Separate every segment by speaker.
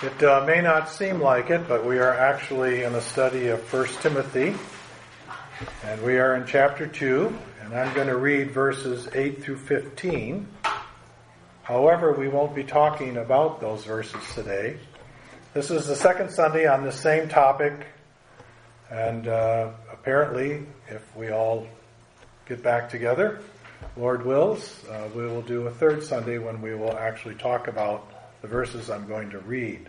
Speaker 1: It uh, may not seem like it, but we are actually in a study of 1 Timothy, and we are in chapter 2, and I'm going to read verses 8 through 15. However, we won't be talking about those verses today. This is the second Sunday on the same topic, and uh, apparently, if we all get back together, Lord wills, uh, we will do a third Sunday when we will actually talk about the verses I'm going to read.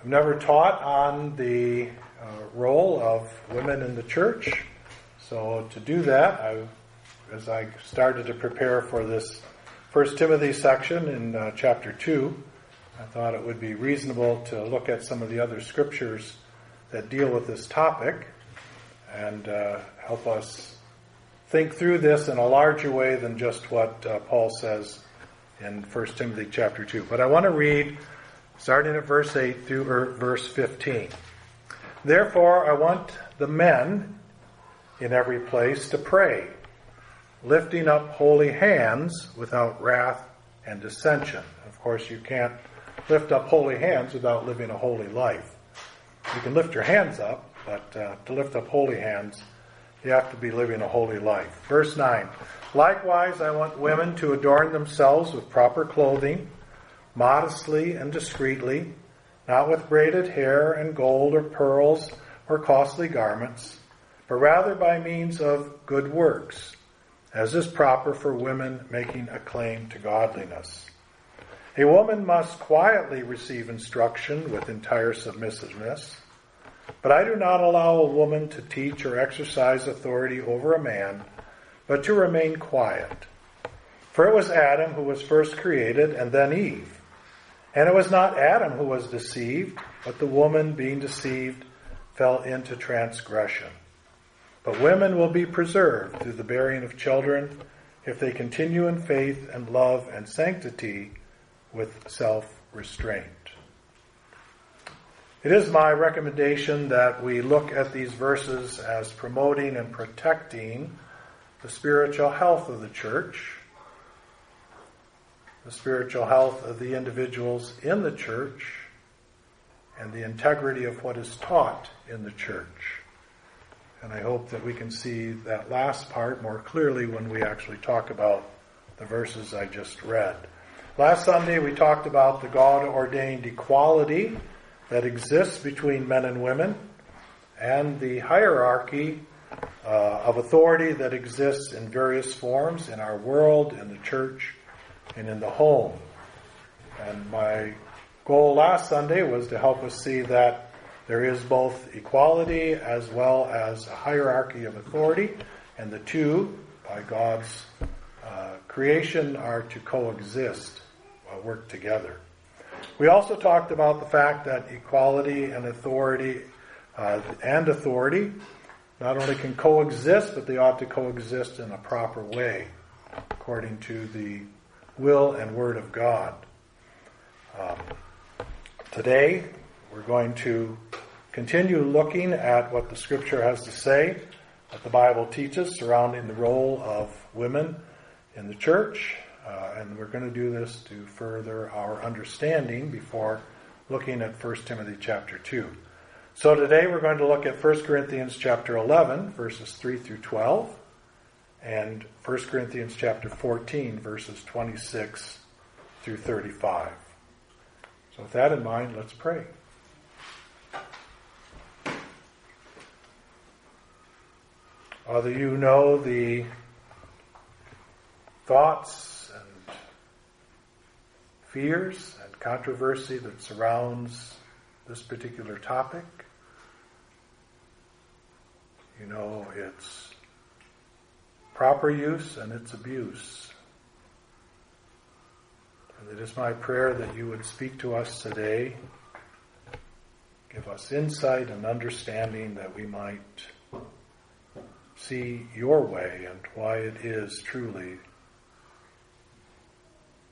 Speaker 1: I've never taught on the uh, role of women in the church, so to do that, I, as I started to prepare for this First Timothy section in uh, chapter two, I thought it would be reasonable to look at some of the other scriptures that deal with this topic and uh, help us think through this in a larger way than just what uh, Paul says in 1 Timothy chapter 2. But I want to read starting at verse 8 through verse 15. Therefore, I want the men in every place to pray, lifting up holy hands without wrath and dissension. Of course, you can't lift up holy hands without living a holy life. You can lift your hands up, but uh, to lift up holy hands, you have to be living a holy life. Verse 9. Likewise, I want women to adorn themselves with proper clothing, modestly and discreetly, not with braided hair and gold or pearls or costly garments, but rather by means of good works, as is proper for women making a claim to godliness. A woman must quietly receive instruction with entire submissiveness. But I do not allow a woman to teach or exercise authority over a man, but to remain quiet. For it was Adam who was first created, and then Eve. And it was not Adam who was deceived, but the woman, being deceived, fell into transgression. But women will be preserved through the bearing of children if they continue in faith and love and sanctity with self restraint. It is my recommendation that we look at these verses as promoting and protecting the spiritual health of the church, the spiritual health of the individuals in the church, and the integrity of what is taught in the church. And I hope that we can see that last part more clearly when we actually talk about the verses I just read. Last Sunday we talked about the God ordained equality that exists between men and women and the hierarchy uh, of authority that exists in various forms in our world, in the church, and in the home. And my goal last Sunday was to help us see that there is both equality as well as a hierarchy of authority, and the two, by God's uh, creation, are to coexist, uh, work together. We also talked about the fact that equality and authority uh, and authority not only can coexist, but they ought to coexist in a proper way, according to the will and word of God. Um, today, we're going to continue looking at what the Scripture has to say, what the Bible teaches surrounding the role of women in the church uh, and we're going to do this to further our understanding before looking at 1 Timothy chapter 2. So today we're going to look at 1 Corinthians chapter 11, verses 3 through 12, and 1 Corinthians chapter 14, verses 26 through 35. So with that in mind, let's pray. Father, you know the thoughts and fears and controversy that surrounds this particular topic. You know, its proper use and its abuse. And it is my prayer that you would speak to us today, give us insight and understanding that we might see your way and why it is truly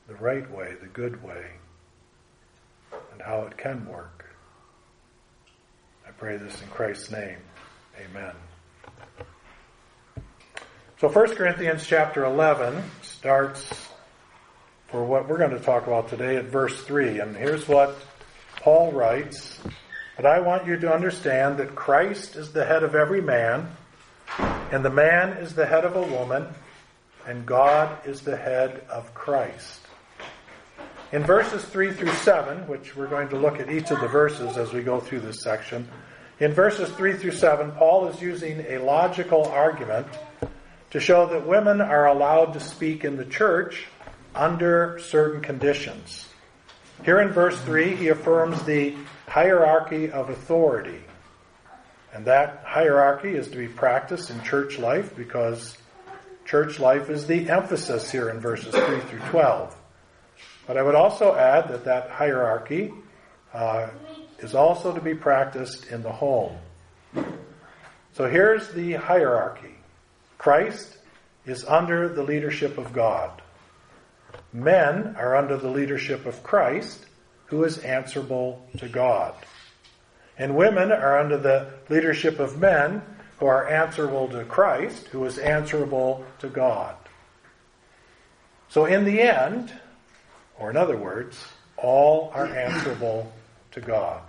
Speaker 1: the right way, the good way, and how it can work. I pray this in Christ's name. Amen. So 1 Corinthians chapter 11 starts for what we're going to talk about today at verse 3. And here's what Paul writes, But I want you to understand that Christ is the head of every man, and the man is the head of a woman, and God is the head of Christ. In verses 3 through 7, which we're going to look at each of the verses as we go through this section, in verses 3 through 7, Paul is using a logical argument to show that women are allowed to speak in the church under certain conditions. Here in verse 3, he affirms the hierarchy of authority. And that hierarchy is to be practiced in church life because church life is the emphasis here in verses 3 through 12. But I would also add that that hierarchy uh, is also to be practiced in the home. So here's the hierarchy Christ is under the leadership of God. Men are under the leadership of Christ, who is answerable to God. And women are under the leadership of men who are answerable to Christ, who is answerable to God. So in the end, or in other words, all are answerable to God.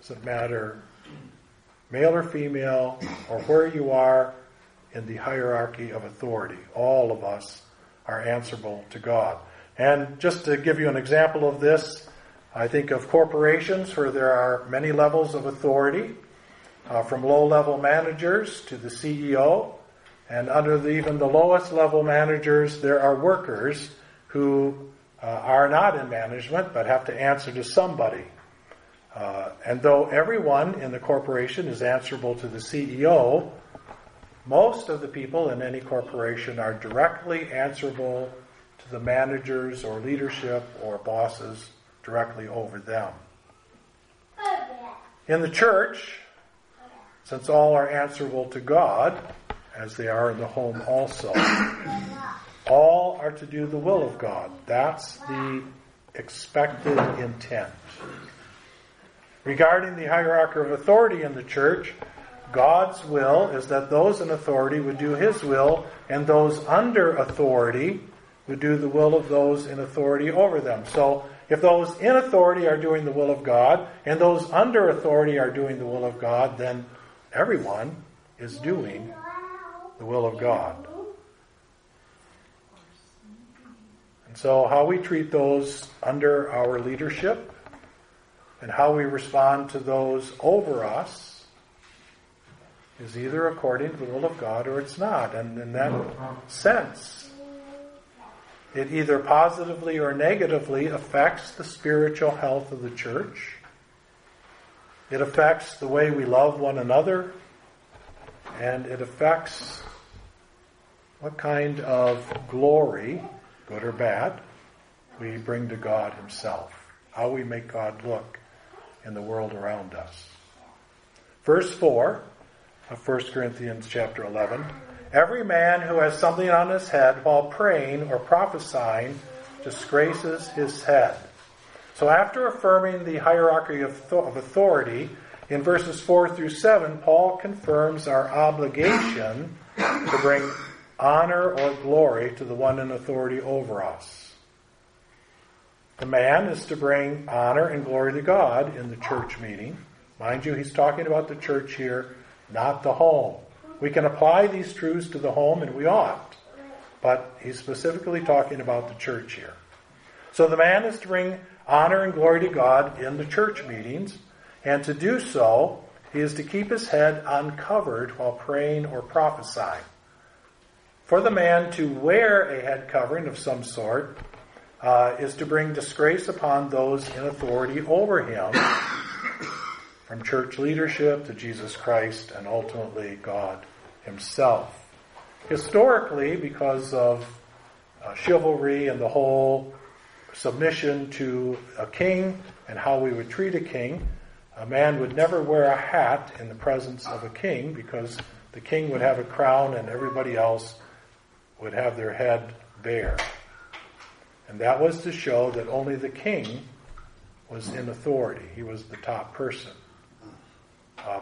Speaker 1: Doesn't matter male or female, or where you are in the hierarchy of authority. All of us are answerable to God. And just to give you an example of this, I think of corporations where there are many levels of authority, uh, from low level managers to the CEO. And under the, even the lowest level managers, there are workers who uh, are not in management but have to answer to somebody. Uh, and though everyone in the corporation is answerable to the CEO, most of the people in any corporation are directly answerable to the managers or leadership or bosses directly over them. In the church, since all are answerable to God, as they are in the home also, all are to do the will of God. That's the expected intent. Regarding the hierarchy of authority in the church, God's will is that those in authority would do His will, and those under authority would do the will of those in authority over them. So, if those in authority are doing the will of God, and those under authority are doing the will of God, then everyone is doing the will of God. And so, how we treat those under our leadership and how we respond to those over us is either according to the will of God or it's not. And in that sense, it either positively or negatively affects the spiritual health of the church. It affects the way we love one another. And it affects what kind of glory, good or bad, we bring to God Himself. How we make God look in the world around us. Verse 4 of 1 Corinthians chapter 11. Every man who has something on his head while praying or prophesying disgraces his head. So after affirming the hierarchy of, authority, in verses 4 through 7, Paul confirms our obligation to bring honor or glory to the one in authority over us. The man is to bring honor and glory to God in the church meeting. Mind you, he's talking about the church here not the home. We can apply these truths to the home, and we ought. But he's specifically talking about the church here. So the man is to bring honor and glory to God in the church meetings, and to do so, he is to keep his head uncovered while praying or prophesying. For the man to wear a head covering of some sort uh, is to bring disgrace upon those in authority over him from church leadership to Jesus Christ and ultimately God Himself. Historically, because of uh, chivalry and the whole submission to a king and how we would treat a king, a man would never wear a hat in the presence of a king because the king would have a crown and everybody else would have their head bare. And that was to show that only the king was in authority. He was the top person. Uh,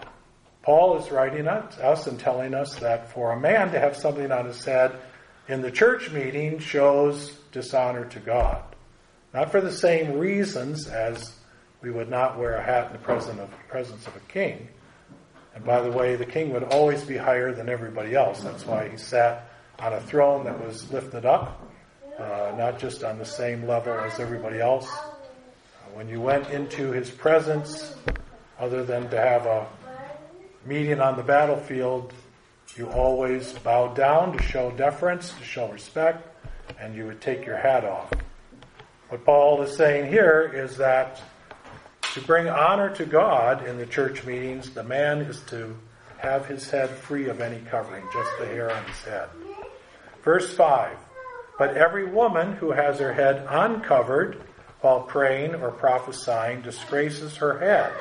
Speaker 1: Paul is writing us and telling us that for a man to have something on his head in the church meeting shows dishonor to God. Not for the same reasons as we would not wear a hat in the presence of, presence of a king. And by the way, the king would always be higher than everybody else. That's why he sat on a throne that was lifted up, uh, not just on the same level as everybody else. When you went into his presence, other than to have a meeting on the battlefield, you always bowed down to show deference, to show respect, and you would take your hat off. What Paul is saying here is that to bring honor to God in the church meetings, the man is to have his head free of any covering, just the hair on his head. Verse 5 But every woman who has her head uncovered while praying or prophesying disgraces her head.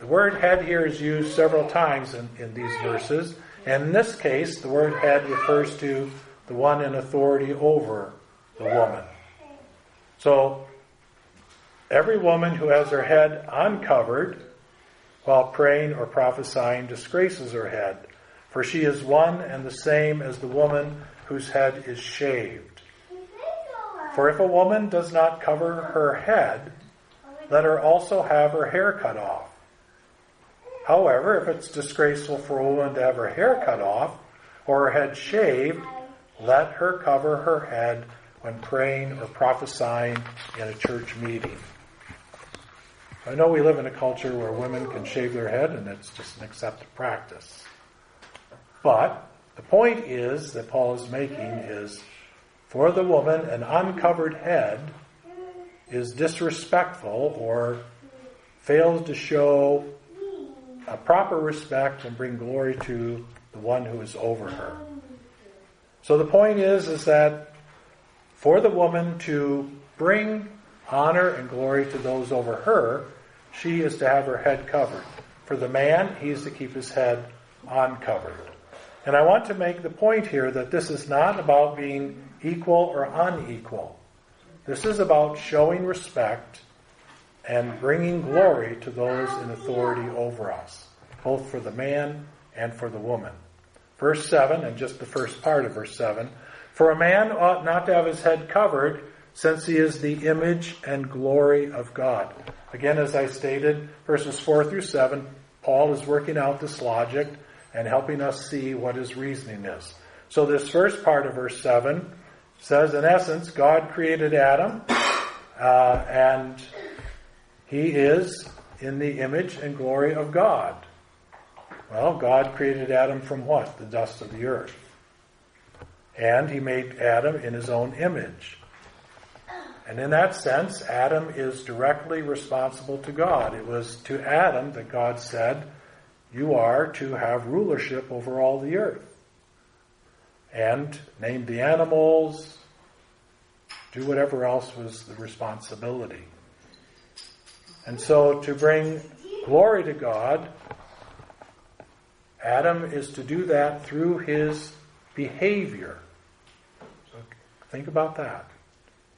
Speaker 1: The word head here is used several times in, in these verses, and in this case, the word head refers to the one in authority over the woman. So, every woman who has her head uncovered while praying or prophesying disgraces her head, for she is one and the same as the woman whose head is shaved. For if a woman does not cover her head, let her also have her hair cut off. However, if it's disgraceful for a woman to have her hair cut off or her head shaved, let her cover her head when praying or prophesying in a church meeting. I know we live in a culture where women can shave their head and it's just an accepted practice. But the point is that Paul is making is for the woman, an uncovered head is disrespectful or fails to show a proper respect and bring glory to the one who is over her. So the point is, is that for the woman to bring honor and glory to those over her, she is to have her head covered. For the man, he is to keep his head uncovered. And I want to make the point here that this is not about being equal or unequal. This is about showing respect and bringing glory to those in authority over us, both for the man and for the woman. Verse 7, and just the first part of verse 7 For a man ought not to have his head covered, since he is the image and glory of God. Again, as I stated, verses 4 through 7, Paul is working out this logic and helping us see what his reasoning is. So, this first part of verse 7 says, in essence, God created Adam, uh, and he is in the image and glory of God. Well, God created Adam from what? The dust of the earth. And he made Adam in his own image. And in that sense, Adam is directly responsible to God. It was to Adam that God said, You are to have rulership over all the earth. And named the animals, do whatever else was the responsibility. And so to bring glory to God, Adam is to do that through his behavior. So think about that.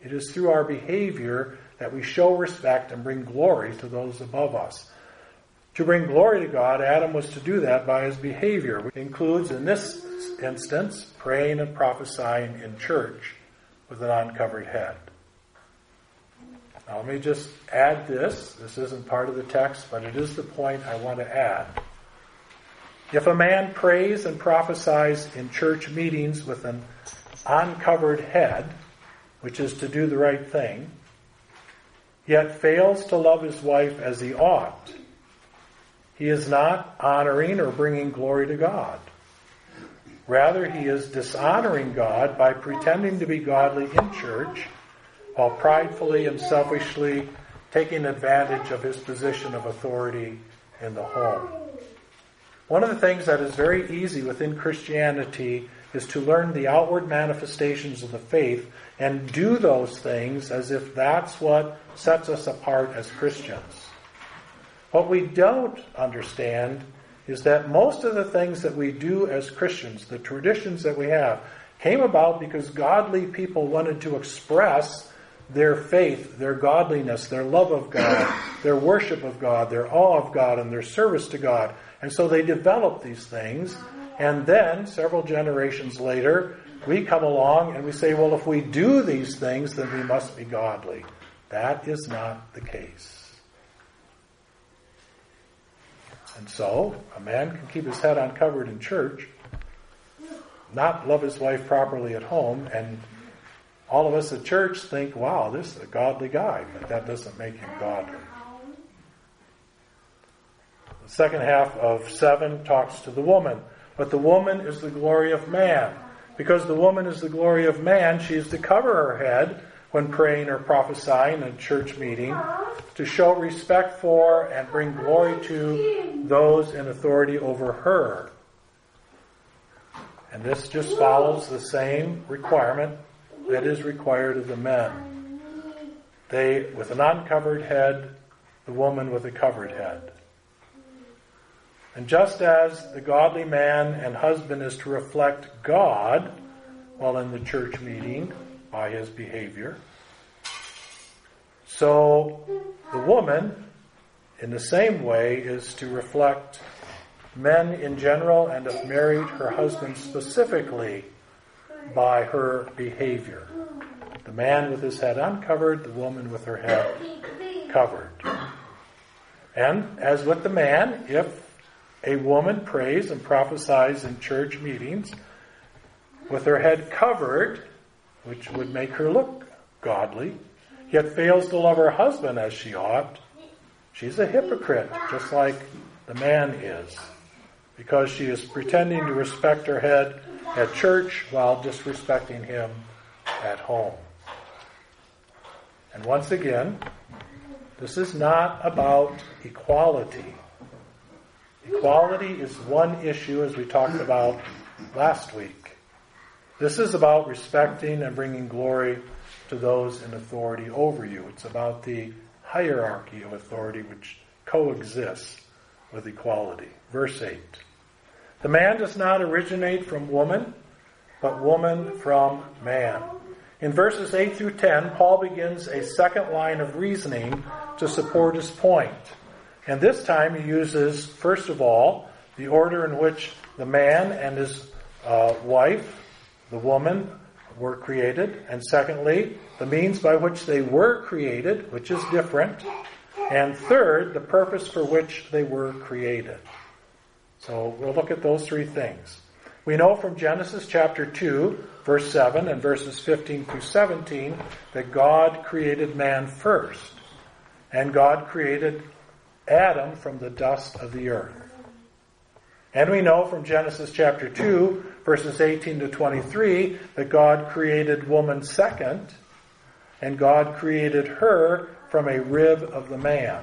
Speaker 1: It is through our behavior that we show respect and bring glory to those above us. To bring glory to God, Adam was to do that by his behavior, which includes, in this instance, praying and prophesying in church with an uncovered head. Now, let me just add this. This isn't part of the text, but it is the point I want to add. If a man prays and prophesies in church meetings with an uncovered head, which is to do the right thing, yet fails to love his wife as he ought, he is not honoring or bringing glory to God. Rather, he is dishonoring God by pretending to be godly in church while pridefully and selfishly taking advantage of his position of authority in the home. One of the things that is very easy within Christianity is to learn the outward manifestations of the faith and do those things as if that's what sets us apart as Christians. What we don't understand is that most of the things that we do as Christians, the traditions that we have, came about because godly people wanted to express their faith, their godliness, their love of God, their worship of God, their awe of God, and their service to God. And so they develop these things. And then, several generations later, we come along and we say, well, if we do these things, then we must be godly. That is not the case. And so, a man can keep his head uncovered in church, not love his wife properly at home, and all of us at church think, wow, this is a godly guy, but that doesn't make him godly. The second half of 7 talks to the woman. But the woman is the glory of man. Because the woman is the glory of man, she is to cover her head when praying or prophesying in church meeting to show respect for and bring glory to those in authority over her. And this just follows the same requirement that is required of the men. They, with an uncovered head, the woman with a covered head. And just as the godly man and husband is to reflect God while in the church meeting by his behavior, so the woman, in the same way, is to reflect men in general and if married, her husband specifically by her behavior. The man with his head uncovered, the woman with her head covered. And as with the man, if a woman prays and prophesies in church meetings with her head covered, which would make her look godly, yet fails to love her husband as she ought, she's a hypocrite, just like the man is, because she is pretending to respect her head at church while disrespecting him at home. And once again, this is not about equality. Equality is one issue, as we talked about last week. This is about respecting and bringing glory to those in authority over you. It's about the hierarchy of authority which coexists with equality. Verse 8. The man does not originate from woman, but woman from man. In verses 8 through 10, Paul begins a second line of reasoning to support his point. And this time he uses, first of all, the order in which the man and his uh, wife, the woman, were created. And secondly, the means by which they were created, which is different. And third, the purpose for which they were created. So we'll look at those three things. We know from Genesis chapter 2, verse 7 and verses 15 through 17 that God created man first. And God created Adam from the dust of the earth. And we know from Genesis chapter 2, verses 18 to 23, that God created woman second, and God created her from a rib of the man.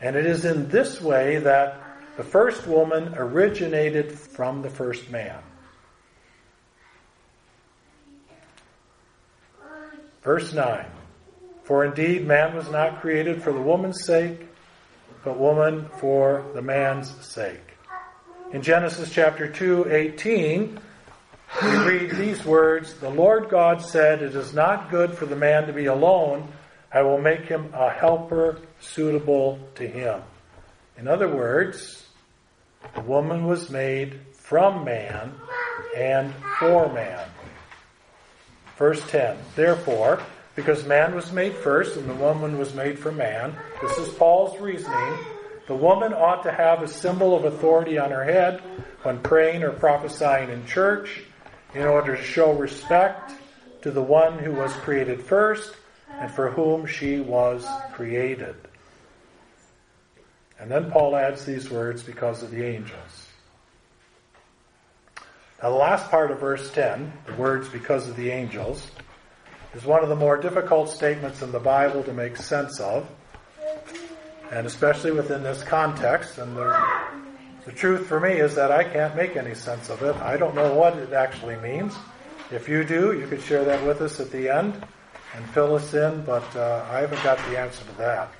Speaker 1: And it is in this way that the first woman originated from the first man. Verse 9 For indeed man was not created for the woman's sake but woman for the man's sake. In Genesis chapter 2, 18, we read these words The Lord God said, It is not good for the man to be alone. I will make him a helper suitable to him. In other words, the woman was made from man and for man. Verse 10 Therefore, because man was made first and the woman was made for man. This is Paul's reasoning. The woman ought to have a symbol of authority on her head when praying or prophesying in church in order to show respect to the one who was created first and for whom she was created. And then Paul adds these words because of the angels. Now, the last part of verse 10, the words because of the angels, is one of the more difficult statements in the Bible to make sense of, and especially within this context. And the, the truth for me is that I can't make any sense of it. I don't know what it actually means. If you do, you could share that with us at the end and fill us in, but uh, I haven't got the answer to that.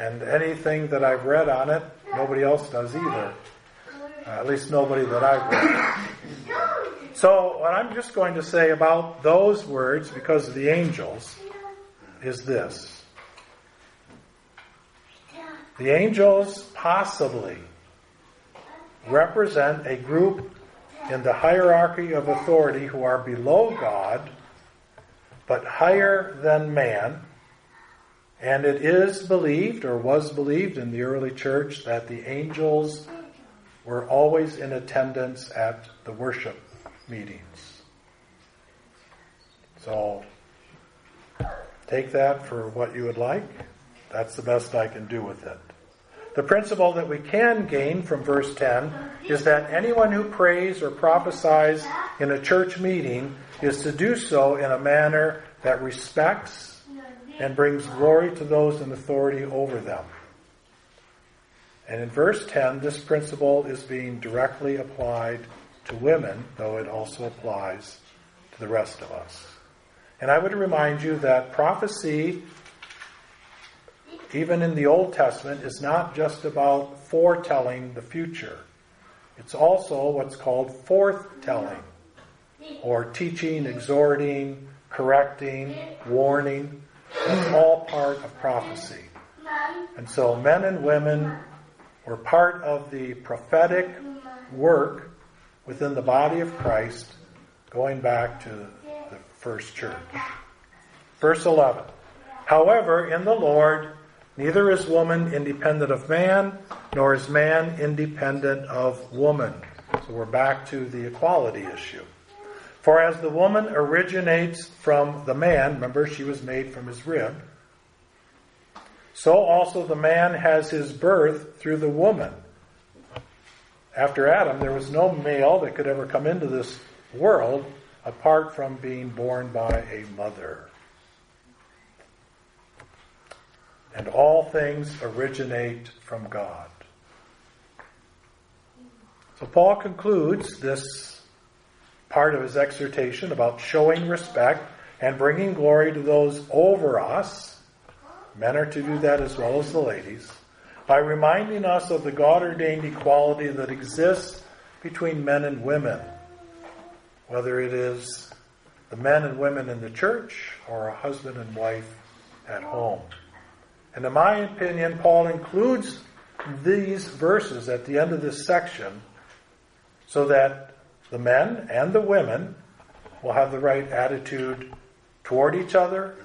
Speaker 1: And anything that I've read on it, nobody else does either. Uh, at least nobody that I've read. So, what I'm just going to say about those words, because of the angels, is this. The angels possibly represent a group in the hierarchy of authority who are below God, but higher than man, And it is believed, or was believed in the early church, that the angels were always in attendance at the worship meetings. So, take that for what you would like. That's the best I can do with it. The principle that we can gain from verse 10 is that anyone who prays or prophesies in a church meeting is to do so in a manner that respects and brings glory to those in authority over them. And in verse 10, this principle is being directly applied to women, though it also applies to the rest of us. And I would remind you that prophecy, even in the Old Testament, is not just about foretelling the future. It's also what's called forthtelling, or teaching, exhorting, correcting, warning. That's all part of prophecy. And so men and women were part of the prophetic work within the body of Christ going back to the first church. Verse 11. However, in the Lord, neither is woman independent of man, nor is man independent of woman. So we're back to the equality issue. For as the woman originates from the man, remember she was made from his rib, so also the man has his birth through the woman. After Adam, there was no male that could ever come into this world apart from being born by a mother. And all things originate from God. So Paul concludes this part of his exhortation about showing respect and bringing glory to those over us Men are to do that as well as the ladies by reminding us of the God ordained equality that exists between men and women, whether it is the men and women in the church or a husband and wife at home. And in my opinion, Paul includes these verses at the end of this section so that the men and the women will have the right attitude toward each other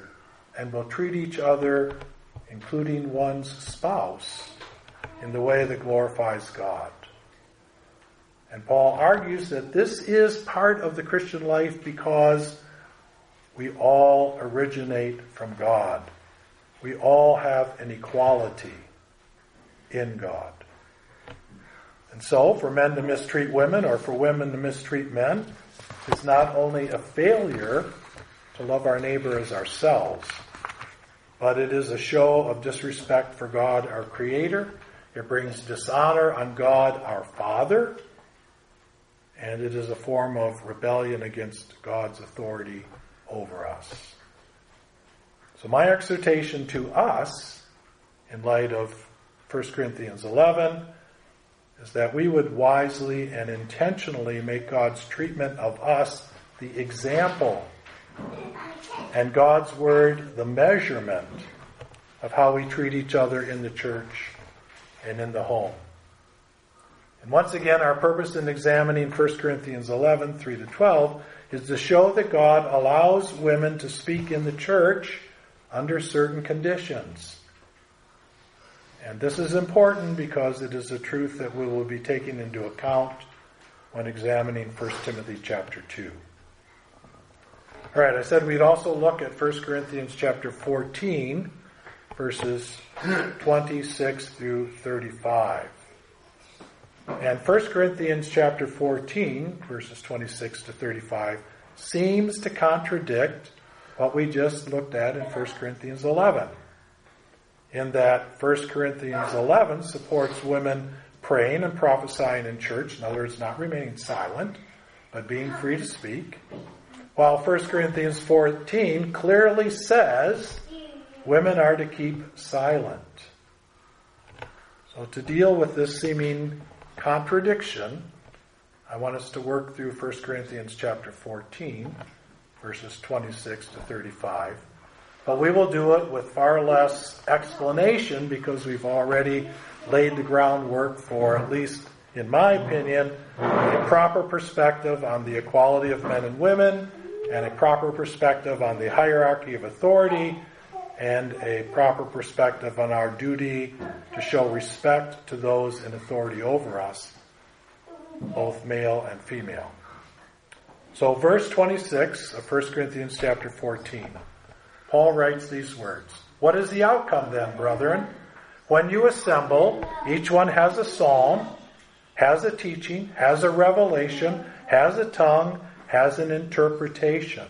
Speaker 1: and will treat each other, including one's spouse, in the way that glorifies God. And Paul argues that this is part of the Christian life because we all originate from God. We all have an equality in God. And so, for men to mistreat women or for women to mistreat men is not only a failure to love our neighbor as ourselves, but it is a show of disrespect for God, our Creator. It brings dishonor on God, our Father. And it is a form of rebellion against God's authority over us. So, my exhortation to us, in light of 1 Corinthians 11, is that we would wisely and intentionally make God's treatment of us the example and God's Word the measurement of how we treat each other in the church and in the home. And once again, our purpose in examining 1 Corinthians 11, 3 to 12, is to show that God allows women to speak in the church under certain conditions. And this is important because it is a truth that we will be taking into account when examining 1 Timothy chapter 2. All right, I said we'd also look at 1 Corinthians chapter 14, verses 26 through 35. And 1 Corinthians chapter 14, verses 26 to 35, seems to contradict what we just looked at in 1 Corinthians 11. In that 1 Corinthians 11 supports women praying and prophesying in church, in other words, not remaining silent, but being free to speak. While 1 Corinthians 14 clearly says women are to keep silent. So, to deal with this seeming contradiction, I want us to work through 1 Corinthians chapter 14, verses 26 to 35. But we will do it with far less explanation because we've already laid the groundwork for, at least in my opinion, a proper perspective on the equality of men and women and a proper perspective on the hierarchy of authority and a proper perspective on our duty to show respect to those in authority over us, both male and female. So verse 26 of 1 Corinthians chapter 14, Paul writes these words. What is the outcome then, brethren? When you assemble, each one has a psalm, has a teaching, has a revelation, has a tongue, has an interpretation.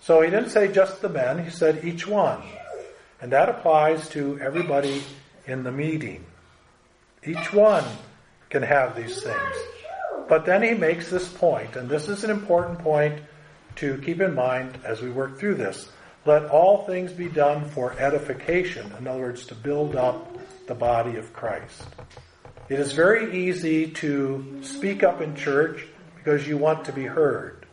Speaker 1: So he didn't say just the men, he said each one. And that applies to everybody in the meeting. Each one can have these things. But then he makes this point, and this is an important point to keep in mind as we work through this. Let all things be done for edification, in other words, to build up the body of Christ. It is very easy to speak up in church because you want to be heard.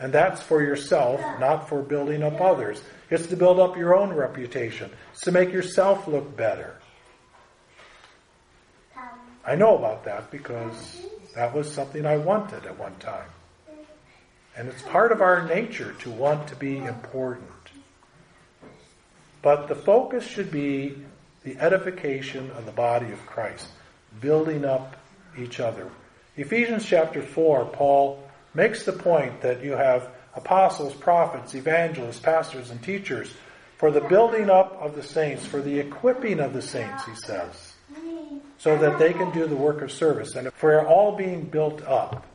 Speaker 1: And that's for yourself, not for building up others. It's to build up your own reputation. It's to make yourself look better. I know about that because that was something I wanted at one time. And it's part of our nature to want to be important. But the focus should be the edification of the body of Christ, building up each other. Ephesians chapter 4, Paul makes the point that you have apostles, prophets, evangelists, pastors, and teachers for the building up of the saints, for the equipping of the saints, he says, so that they can do the work of service. And if we're all being built up,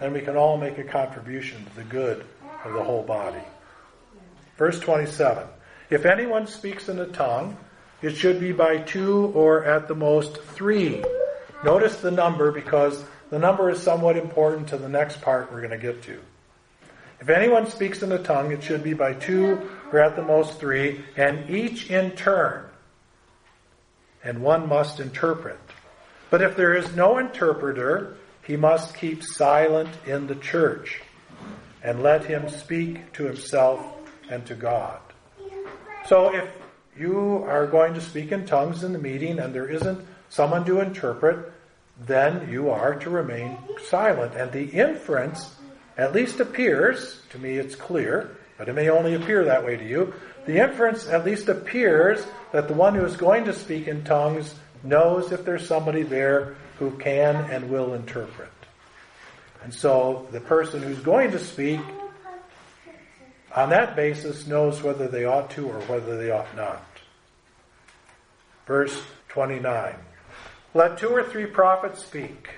Speaker 1: then we can all make a contribution to the good of the whole body. Verse 27 If anyone speaks in a tongue, it should be by two or at the most three. Notice the number because the number is somewhat important to the next part we're going to get to. If anyone speaks in a tongue, it should be by two or at the most three, and each in turn. And one must interpret. But if there is no interpreter, he must keep silent in the church and let him speak to himself and to God. So if you are going to speak in tongues in the meeting and there isn't someone to interpret, then you are to remain silent. And the inference at least appears, to me it's clear, but it may only appear that way to you. The inference at least appears that the one who is going to speak in tongues knows if there's somebody there who can and will interpret. And so the person who's going to speak on that basis knows whether they ought to or whether they ought not. Verse 29. Let two or three prophets speak.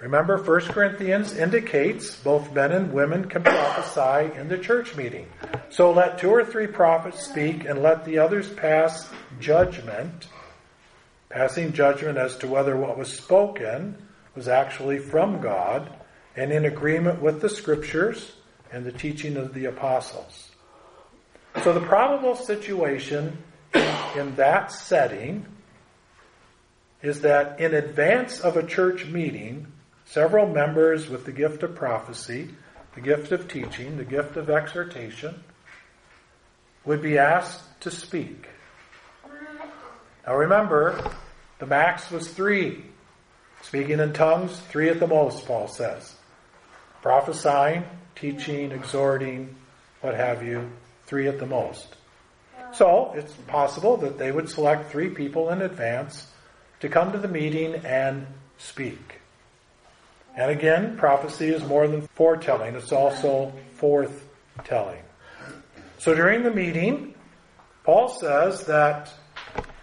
Speaker 1: Remember, 1 Corinthians indicates both men and women can prophesy in the church meeting. So let two or three prophets speak and let the others pass judgment, passing judgment as to whether what was spoken was actually from God and in agreement with the scriptures and the teaching of the apostles. So the probable situation in that setting is that in advance of a church meeting, several members with the gift of prophecy, the gift of teaching, the gift of exhortation, would be asked to speak. Now remember, the max was three. Speaking in tongues, three at the most, Paul says. Prophesying, teaching, exhorting, what have you, three at the most. So it's possible that they would select three people in advance to come to the meeting and speak. And again, prophecy is more than foretelling, it's also forthtelling. So during the meeting, Paul says that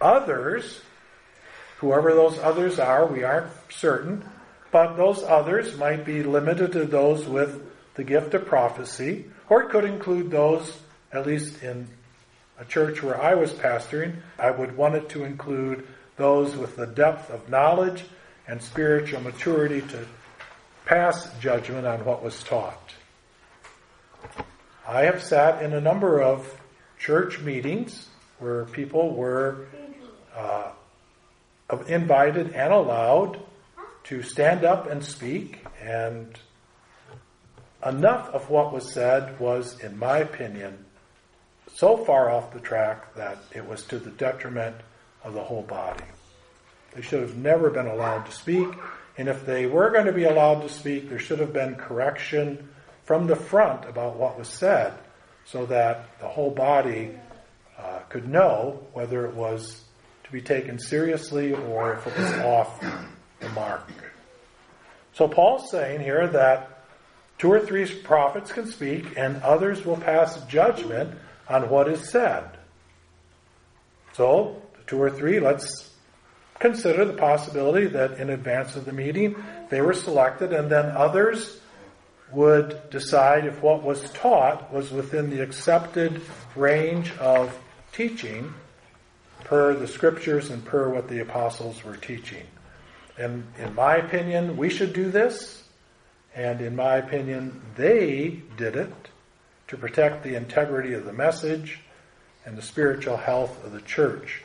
Speaker 1: others, whoever those others are, we aren't certain, but those others might be limited to those with the gift of prophecy, or it could include those, at least in a church where I was pastoring, I would want it to include those with the depth of knowledge and spiritual maturity to pass judgment on what was taught. I have sat in a number of church meetings where people were uh, invited and allowed to stand up and speak, and enough of what was said was, in my opinion, so far off the track that it was to the detriment of the whole body. They should have never been allowed to speak. And if they were going to be allowed to speak, there should have been correction from the front about what was said so that the whole body uh, could know whether it was to be taken seriously or if it was off the mark. So Paul's saying here that two or three prophets can speak and others will pass judgment on what is said. So, two or three, let's consider the possibility that in advance of the meeting they were selected and then others would decide if what was taught was within the accepted range of teaching per the scriptures and per what the apostles were teaching. And in my opinion, we should do this. And in my opinion, they did it to protect the integrity of the message and the spiritual health of the church.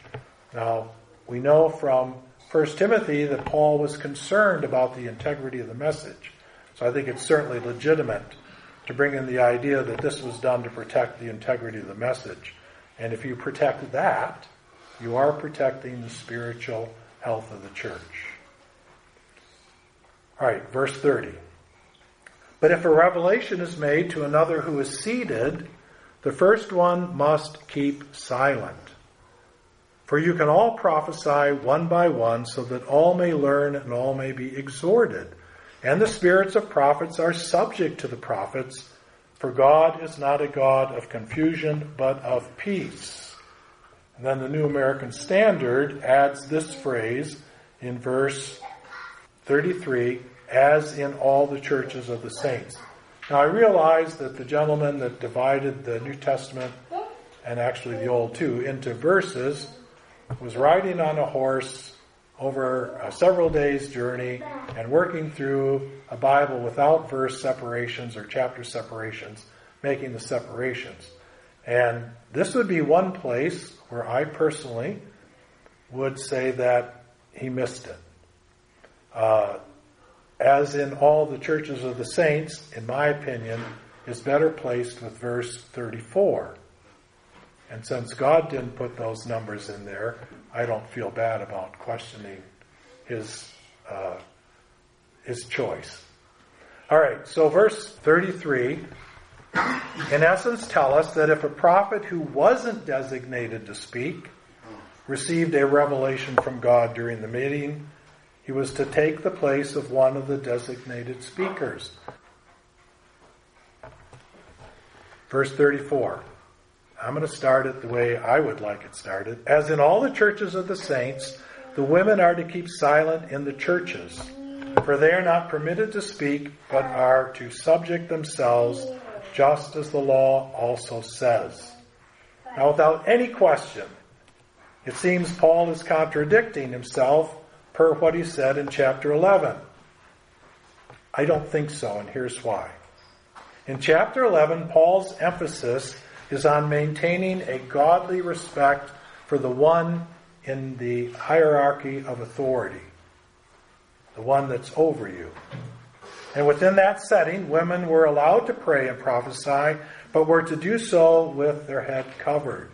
Speaker 1: Now, we know from 1 Timothy that Paul was concerned about the integrity of the message. So I think it's certainly legitimate to bring in the idea that this was done to protect the integrity of the message. And if you protect that, you are protecting the spiritual health of the church. All right, verse 30. But if a revelation is made to another who is seated, the first one must keep silent. For you can all prophesy one by one, so that all may learn and all may be exhorted. And the spirits of prophets are subject to the prophets, for God is not a God of confusion, but of peace. And then the New American Standard adds this phrase in verse 33 as in all the churches of the saints. Now I realize that the gentleman that divided the New Testament and actually the Old too into verses was riding on a horse over a several days journey and working through a Bible without verse separations or chapter separations, making the separations. And this would be one place where I personally would say that he missed it. Uh, as in all the churches of the saints, in my opinion, is better placed with verse 34. And since God didn't put those numbers in there, I don't feel bad about questioning his uh, his choice. All right, so verse 33 in essence tell us that if a prophet who wasn't designated to speak received a revelation from God during the meeting, he was to take the place of one of the designated speakers. Verse 34. I'm going to start it the way I would like it started. As in all the churches of the saints, the women are to keep silent in the churches, for they are not permitted to speak, but are to subject themselves, just as the law also says. Now, without any question, it seems Paul is contradicting himself per what he said in chapter 11. I don't think so, and here's why. In chapter 11, Paul's emphasis is on maintaining a godly respect for the one in the hierarchy of authority, the one that's over you. And within that setting, women were allowed to pray and prophesy, but were to do so with their head covered.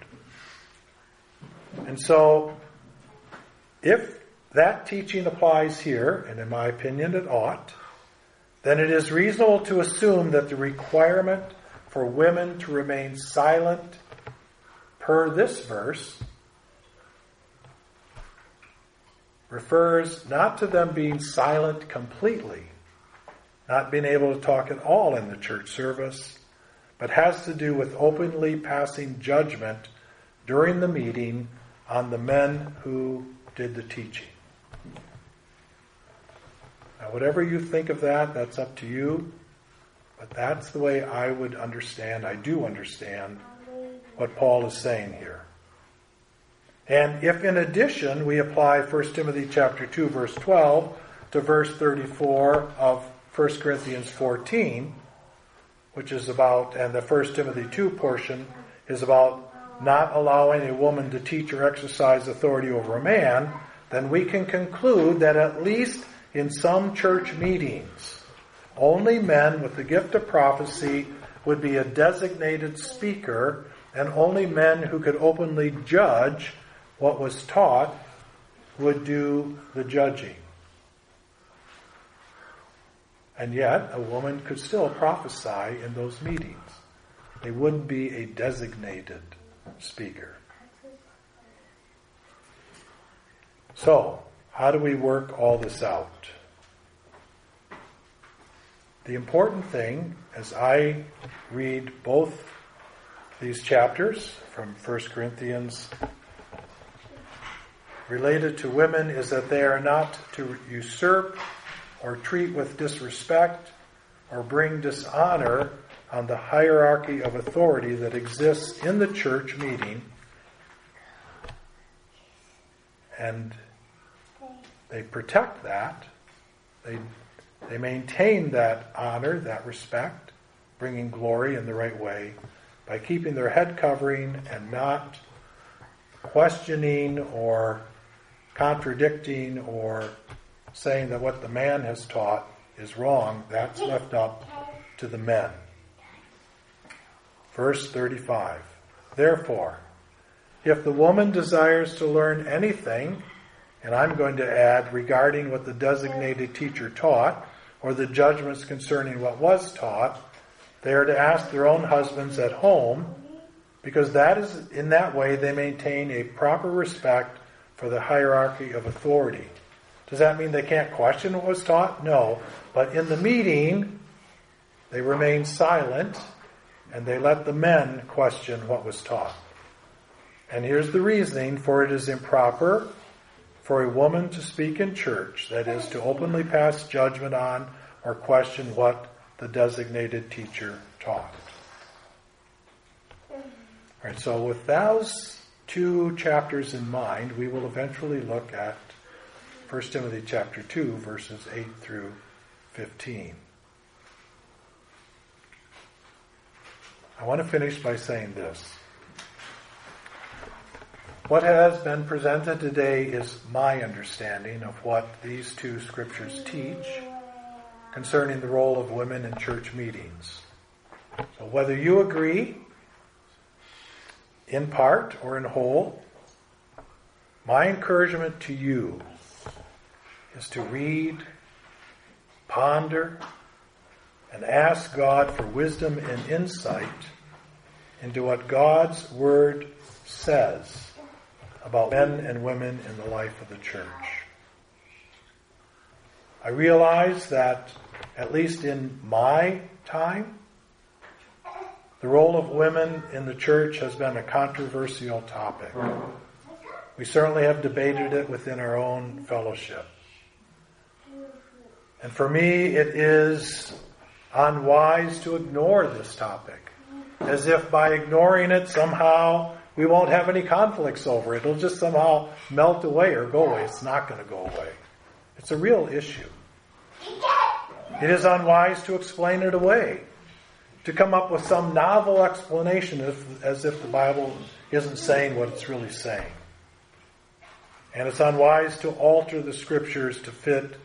Speaker 1: And so, if that teaching applies here, and in my opinion it ought, then it is reasonable to assume that the requirement for women to remain silent per this verse refers not to them being silent completely, not being able to talk at all in the church service, but has to do with openly passing judgment during the meeting on the men who did the teaching. Now, whatever you think of that, that's up to you. But that's the way I would understand, I do understand what Paul is saying here. And if in addition we apply 1 Timothy chapter 2 verse 12 to verse 34 of 1 Corinthians 14, which is about, and the 1 Timothy 2 portion is about not allowing a woman to teach or exercise authority over a man, then we can conclude that at least in some church meetings, only men with the gift of prophecy would be a designated speaker, and only men who could openly judge what was taught would do the judging. And yet, a woman could still prophesy in those meetings. They wouldn't be a designated speaker. So, how do we work all this out? The important thing, as I read both these chapters from 1 Corinthians related to women, is that they are not to usurp or treat with disrespect or bring dishonor on the hierarchy of authority that exists in the church meeting. And they protect that. They, they maintain that honor, that respect, bringing glory in the right way by keeping their head covering and not questioning or contradicting or saying that what the man has taught is wrong. That's left up to the men. Verse 35. Therefore, if the woman desires to learn anything, and I'm going to add regarding what the designated teacher taught, or the judgments concerning what was taught, they are to ask their own husbands at home, because that is in that way they maintain a proper respect for the hierarchy of authority. Does that mean they can't question what was taught? No. But in the meeting, they remain silent and they let the men question what was taught. And here's the reasoning for it is improper for a woman to speak in church, that is, to openly pass judgment on or question what the designated teacher taught. All right, so with those two chapters in mind, we will eventually look at 1 Timothy chapter 2, verses 8 through 15. I want to finish by saying this. What has been presented today is my understanding of what these two scriptures teach concerning the role of women in church meetings. So whether you agree, in part or in whole, my encouragement to you is to read, ponder, and ask God for wisdom and insight into what God's Word says about men and women in the life of the church. I realize that, at least in my time, the role of women in the church has been a controversial topic. We certainly have debated it within our own fellowship. And for me, it is unwise to ignore this topic, as if by ignoring it somehow we won't have any conflicts over it. It'll just somehow melt away or go away. It's not going to go away. It's a real issue. It is unwise to explain it away, to come up with some novel explanation if, as if the Bible isn't saying what it's really saying. And it's unwise to alter the scriptures to fit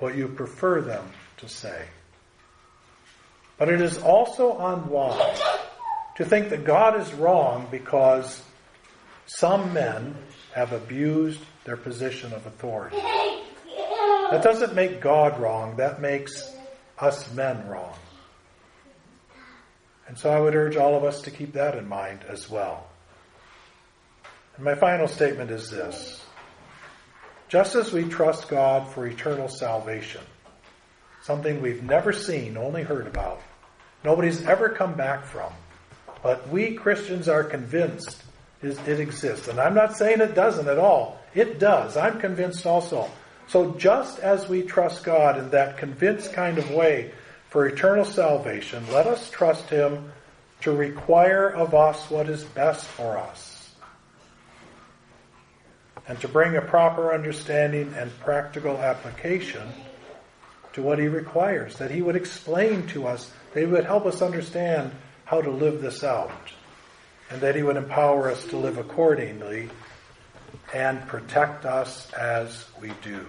Speaker 1: what you prefer them to say. But it is also unwise to think that God is wrong because some men have abused their position of authority. That doesn't make God wrong, that makes us men wrong. And so I would urge all of us to keep that in mind as well. And my final statement is this. Just as we trust God for eternal salvation, something we've never seen, only heard about, nobody's ever come back from, but we Christians are convinced it exists. And I'm not saying it doesn't at all. It does. I'm convinced also. So just as we trust God in that convinced kind of way for eternal salvation, let us trust Him to require of us what is best for us and to bring a proper understanding and practical application to what He requires, that He would explain to us, that He would help us understand how to live this out, and that He would empower us to live accordingly and protect us as we do.